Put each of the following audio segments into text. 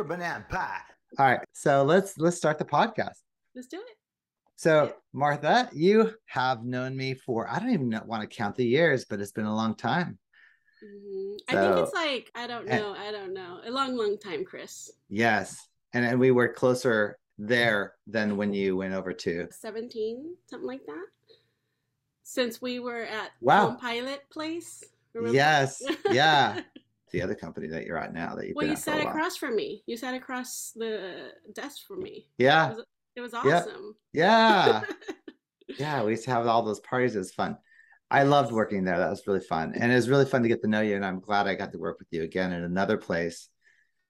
Bourbon and Pie. All right, so let's let's start the podcast. Let's do it. So, Martha, you have known me for I don't even want to count the years, but it's been a long time. Mhm. I think it's like I don't and- know. I don't know. A long, long time, Chris. Yes, and and we were closer there than when you went over to. Seventeen, something like that. Since we were at Wow. Home Pilot Place. remember? Yes, yeah, the other company that you're at now that you've well, been you at for a sat across from me. You sat across the desk from me. Yeah, It was Yeah. awesome. yeah, yeah. We used to have all those parties. It was fun. I loved working there. That was really fun, and it was really fun to get to know you. And I'm glad I got to work with you again in another place,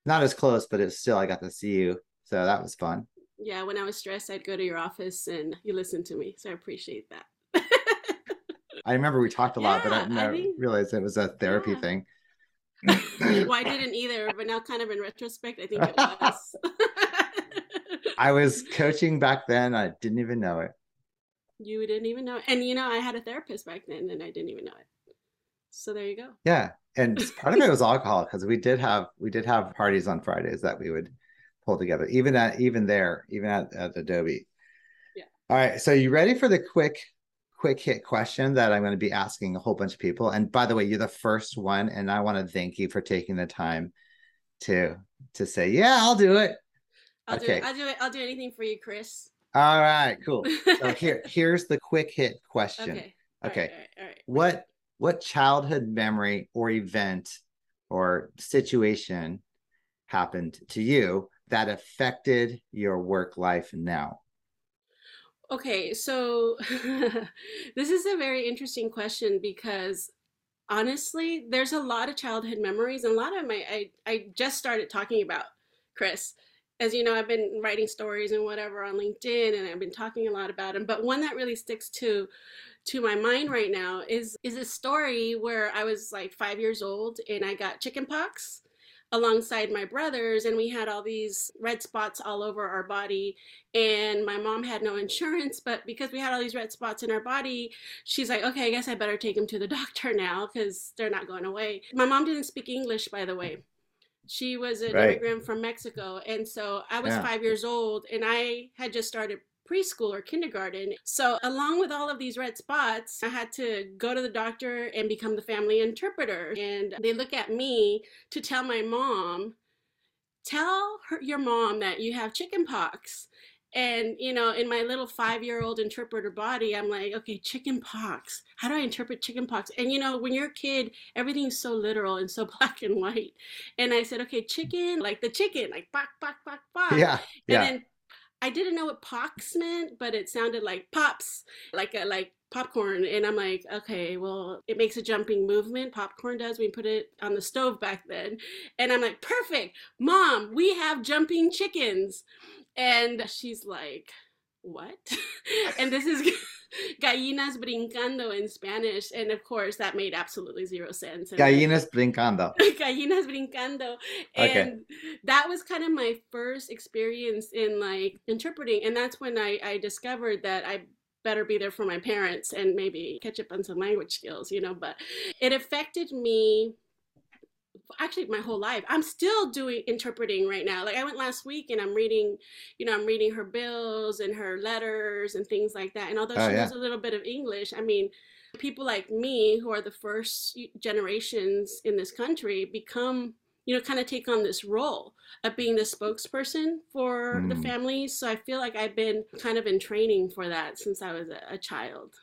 not as close, but it's still I got to see you, so that was fun. yeah, when I was stressed, I'd go to your office and you listened to me. So I appreciate that. I remember we talked a lot, but I Yeah, I never think- realized it was a therapy Yeah. thing. well, I didn't either, but now, kind of in retrospect, I think it was. I was coaching back then. I didn't even know it. you didn't even know, and you know, I had a therapist back then, and I didn't even know it. So there you go. Yeah, and part of it was alcohol because we did have we did have parties on Fridays that we would pull together, even at even there, even at, at Adobe. Yeah. All right. So you ready for the quick quick hit question that I'm going to be asking a whole bunch of people? And by the way, you're the first one, and I want to thank you for taking the time to to say, yeah, I'll do it. I'll do Okay. it. I'll do it. I'll do anything for you, Chris. All right, cool. So here here's the quick hit question. Okay. All right, Okay. all right, all right. what what childhood memory or event or situation happened to you that affected your work life now Okay, so this is a very interesting question because honestly, there's a lot of childhood memories and a lot of my I, I just started talking about Chris. As you know, I've been writing stories and whatever on LinkedIn and I've been talking a lot about him, but one that really sticks to to my mind right now is is a story where I was like 5 years old and I got chickenpox alongside my brothers and we had all these red spots all over our body and my mom had no insurance but because we had all these red spots in our body she's like okay i guess i better take him to the doctor now because they're not going away my mom didn't speak english by the way she was an Right. immigrant from mexico and so i was Yeah. five years old and i had just started preschool or kindergarten. So along with all of these red spots i had to go to the doctor and become the family interpreter. And they look at me to tell my mom tell her, your mom that you have chicken pox and you know in my little five year old interpreter body i'm like okay chicken pox how do i interpret chicken pox and you know when you're a kid everything's so literal and so black and white. And i said okay chicken like the chicken like bok bok bok bok yeah and yeah. then I didn't know what pox meant, but it sounded like pops, like a, like popcorn. And I'm like, okay, well, it makes a jumping movement. Popcorn does. We put it on the stove back then. And I'm like, perfect, mom, we have jumping chickens. And she's like, what? and this is gallinas brincando in Spanish. And of course, that made absolutely zero sense. And gallinas brincando gallinas brincando and Okay. that was kind of my first experience in like interpreting and that's when I, I discovered that i better be there for my parents and maybe catch up on some language skills you know but it affected me actually my whole life. I'm still doing interpreting right now. Like i went last week and i'm reading you know i'm reading her bills and her letters and things like that. And although Oh, she yeah. knows a little bit of english i mean people like me who are the first generations in this country become you know kind of take on this role of being the spokesperson for the Mm. families so i feel like i've been kind of in training for that since i was a, a child.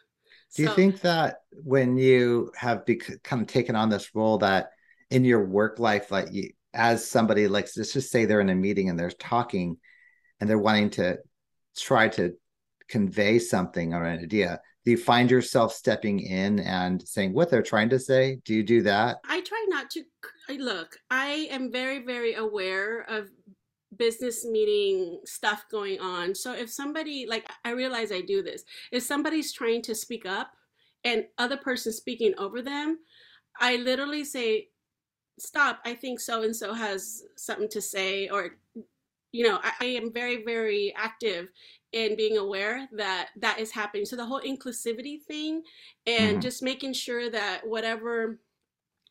Do you think that when you have bec- kind of taken on this role that in your work life like you as somebody like let's just say they're in a meeting and they're talking and they're wanting to try to convey something or an idea do you find yourself stepping in and saying what they're trying to say do you do that I try not to I- look. I am very, very aware of business meeting stuff going on. So if somebody like I realize I do this, if somebody's trying to speak up and other person speaking over them, I literally say, "Stop! I think so and so has something to say," or you know, I, I am very, very active in being aware that that is happening. So the whole inclusivity thing and Mhm. just making sure that whatever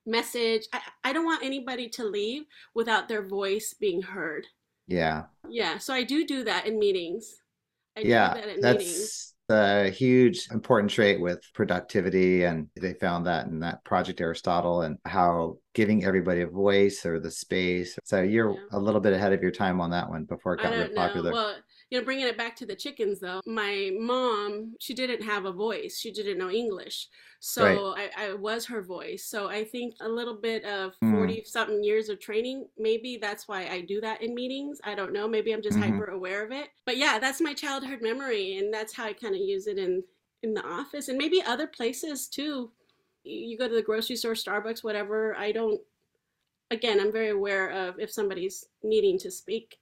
message. I, I don't want anybody to leave without their voice being heard. Yeah. Yeah. So I do do that in meetings. I yeah. That that's meetings. A huge important trait with productivity. And they found that in that Project Aristotle and how giving everybody a voice or the space. So you're yeah. a little bit ahead of your time on that one before it got really popular. Well, you know, bringing it back to the chickens though, my mom, she didn't have a voice. She didn't know English. So right. I, I, was her voice. So I think a little bit of 40 mm. something years of training, maybe that's why I do that in meetings. I don't know. Maybe I'm just mm-hmm. hyper aware of it. But yeah, that's my childhood memory. And that's how I kind of use it in, in the office and maybe other places too. You go to the grocery store, Starbucks, whatever. I don't, again, I'm very aware of if somebody's needing to speak,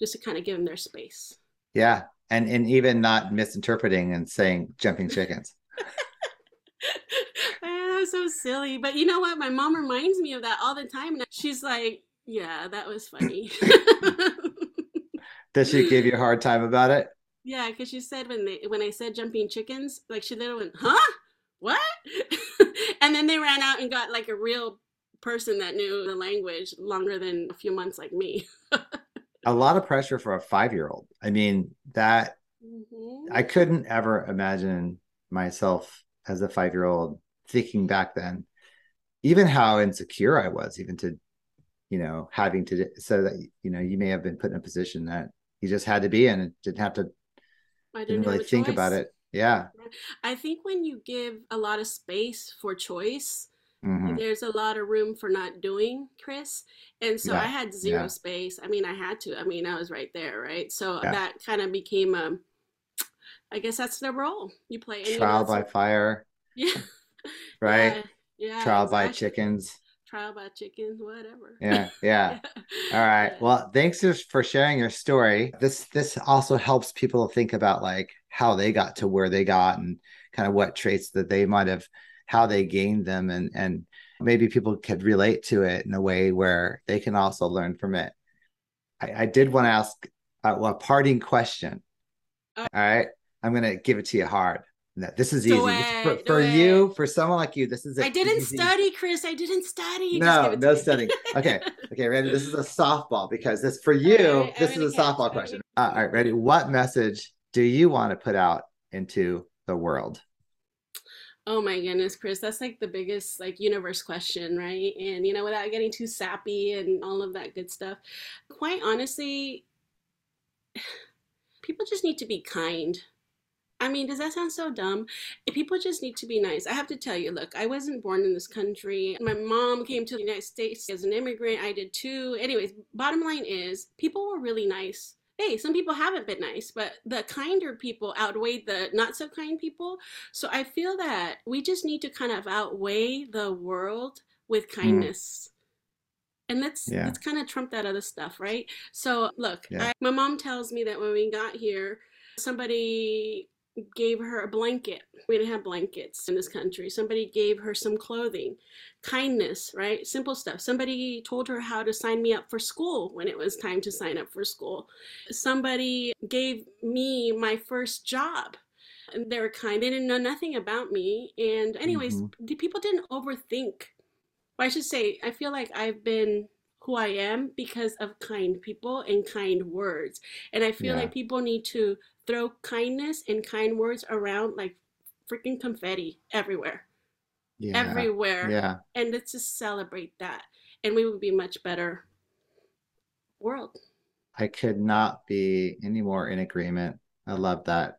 just to kind of give them their space. Yeah. And, and even not misinterpreting and saying jumping chickens. That was ah, so silly. But you know what? My mom reminds me of that all the time. And she's like, yeah, that was funny. Does she give you a hard time about it? Yeah, because she said when they when I said jumping chickens, like she literally went, huh? What? and then they ran out and got like a real person that knew the language longer than a few months like me. A lot of pressure for a five year old. I mean, that mm-hmm. I couldn't ever imagine myself as a five year old thinking back then, even how insecure I was, even to, you know, having to, so that, you know, you may have been put in a position that you just had to be in and didn't have to, I didn't, didn't really think choice. about it. Yeah. I think when you give a lot of space for choice, Mm-hmm. There's a lot of room for not doing, Chris. And so yeah. I had zero yeah. space. I mean, I had to. I mean, I was right there, right? So yeah. that kind of became a, I guess that's the role you play. Trial by fire. Yeah. right? Yeah. Trial exactly. by chickens. Trial by chickens, whatever. Yeah, yeah. All right. Well, thanks for sharing your story. This this also helps people think about like how they got to where they got and kind of what traits that they might have how they gained them and and maybe people could relate to it in a way where they can also learn from it. I, I did want to ask uh, a parting question. Uh, All right. I'm going to give it to you hard. No, this is easy. for, for you, for someone like you, this is. I didn't easy. study, Chris. I didn't study. No, no studying. Okay, okay, ready. This is a softball because this for you. Right, this is a softball question. Uh, all right, ready. What message do you want to put out into the world? Oh my goodness, Chris, that's like the biggest like universe question, right? And you know, without getting too sappy and all of that good stuff, quite honestly, people just need to be kind I mean, does that sound so dumb? People just need to be nice. I have to tell you, look, I wasn't born in this country. My mom came to the United States as an immigrant. I did too. Anyways, bottom line is, people were really nice. Hey, some people haven't been nice, but the kinder people outweighed the not so kind people. So I feel that we just need to kind of outweigh the world with mm. kindness. Mm and let's yeah. let's kind of trump that other stuff right so look yeah. I, my mom tells me that when we got here somebody gave her a blanket. We didn't have blankets in this country. Somebody gave her some clothing. Kindness, right? Simple stuff. Somebody told her how to sign me up for school when it was time to sign up for school. Somebody gave me my first job. And they were kind. They didn't know nothing about me. And, anyways, mm-hmm. the people didn't overthink. Well, I should say, I feel like I've been who I am because of kind people and kind words. And I feel yeah. like people need to throw kindness and kind words around like freaking confetti everywhere. Yeah. Everywhere. Yeah. And let's just celebrate that. And we would be much better world. I could not be any more in agreement. I love that.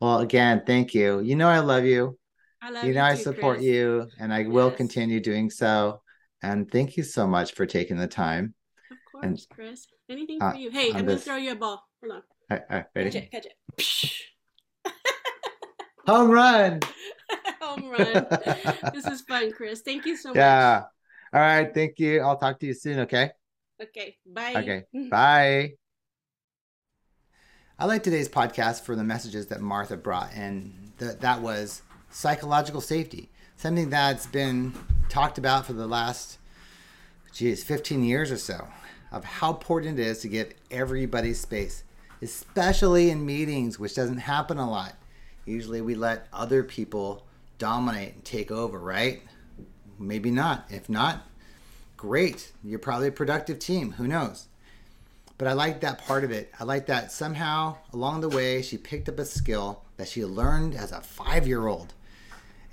Well, again, thank you. You know I love you. I love you. You know you I support Chris. you and I yes. will continue doing so. And thank you so much for taking the time. Of course, and, Chris. Anything uh, for you. Hey, I'm this... gonna throw you a ball. Hold on. All right, all right, ready? Catch it, catch it. Home run. Home run. this is fun, Chris. Thank you so much. Yeah. All right. Thank you. I'll talk to you soon. Okay. Okay. Bye. Okay. Bye. I like today's podcast for the messages that Martha brought, and that that was psychological safety, something that's been talked about for the last, geez, 15 years or so, of how important it is to give everybody space especially in meetings, which doesn't happen a lot. Usually we let other people dominate and take over, right? maybe not. If not, great. You're probably a productive team. Who knows? But I like that part of it. I like that somehow along the way she picked up a skill that she learned as a five year old.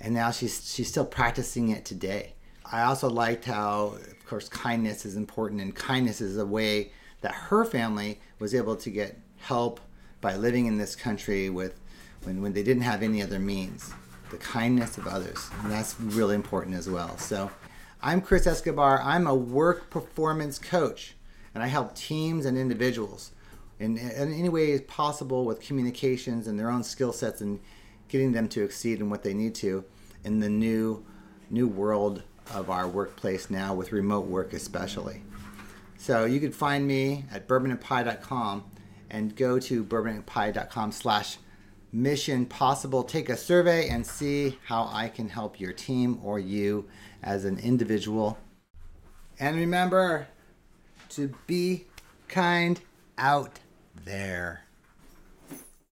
And now she's she's still practicing it today. I also liked how, of course, kindness is important, and kindness is a way that her family was able to get help by living in this country with when, when they didn't have any other means. The kindness of others. And that's really important as well. So I'm Chris Escobar. I'm a work performance coach, and I help teams and individuals in, in any way possible with communications and their own skill sets and getting them to exceed in what they need to in the new new world of our workplace now with remote work especially. So you can find me at bourbonandpie.com and go to bourbonandpie.com slash mission possible. Take a survey and see how I can help your team or you as an individual. And remember to be kind out there.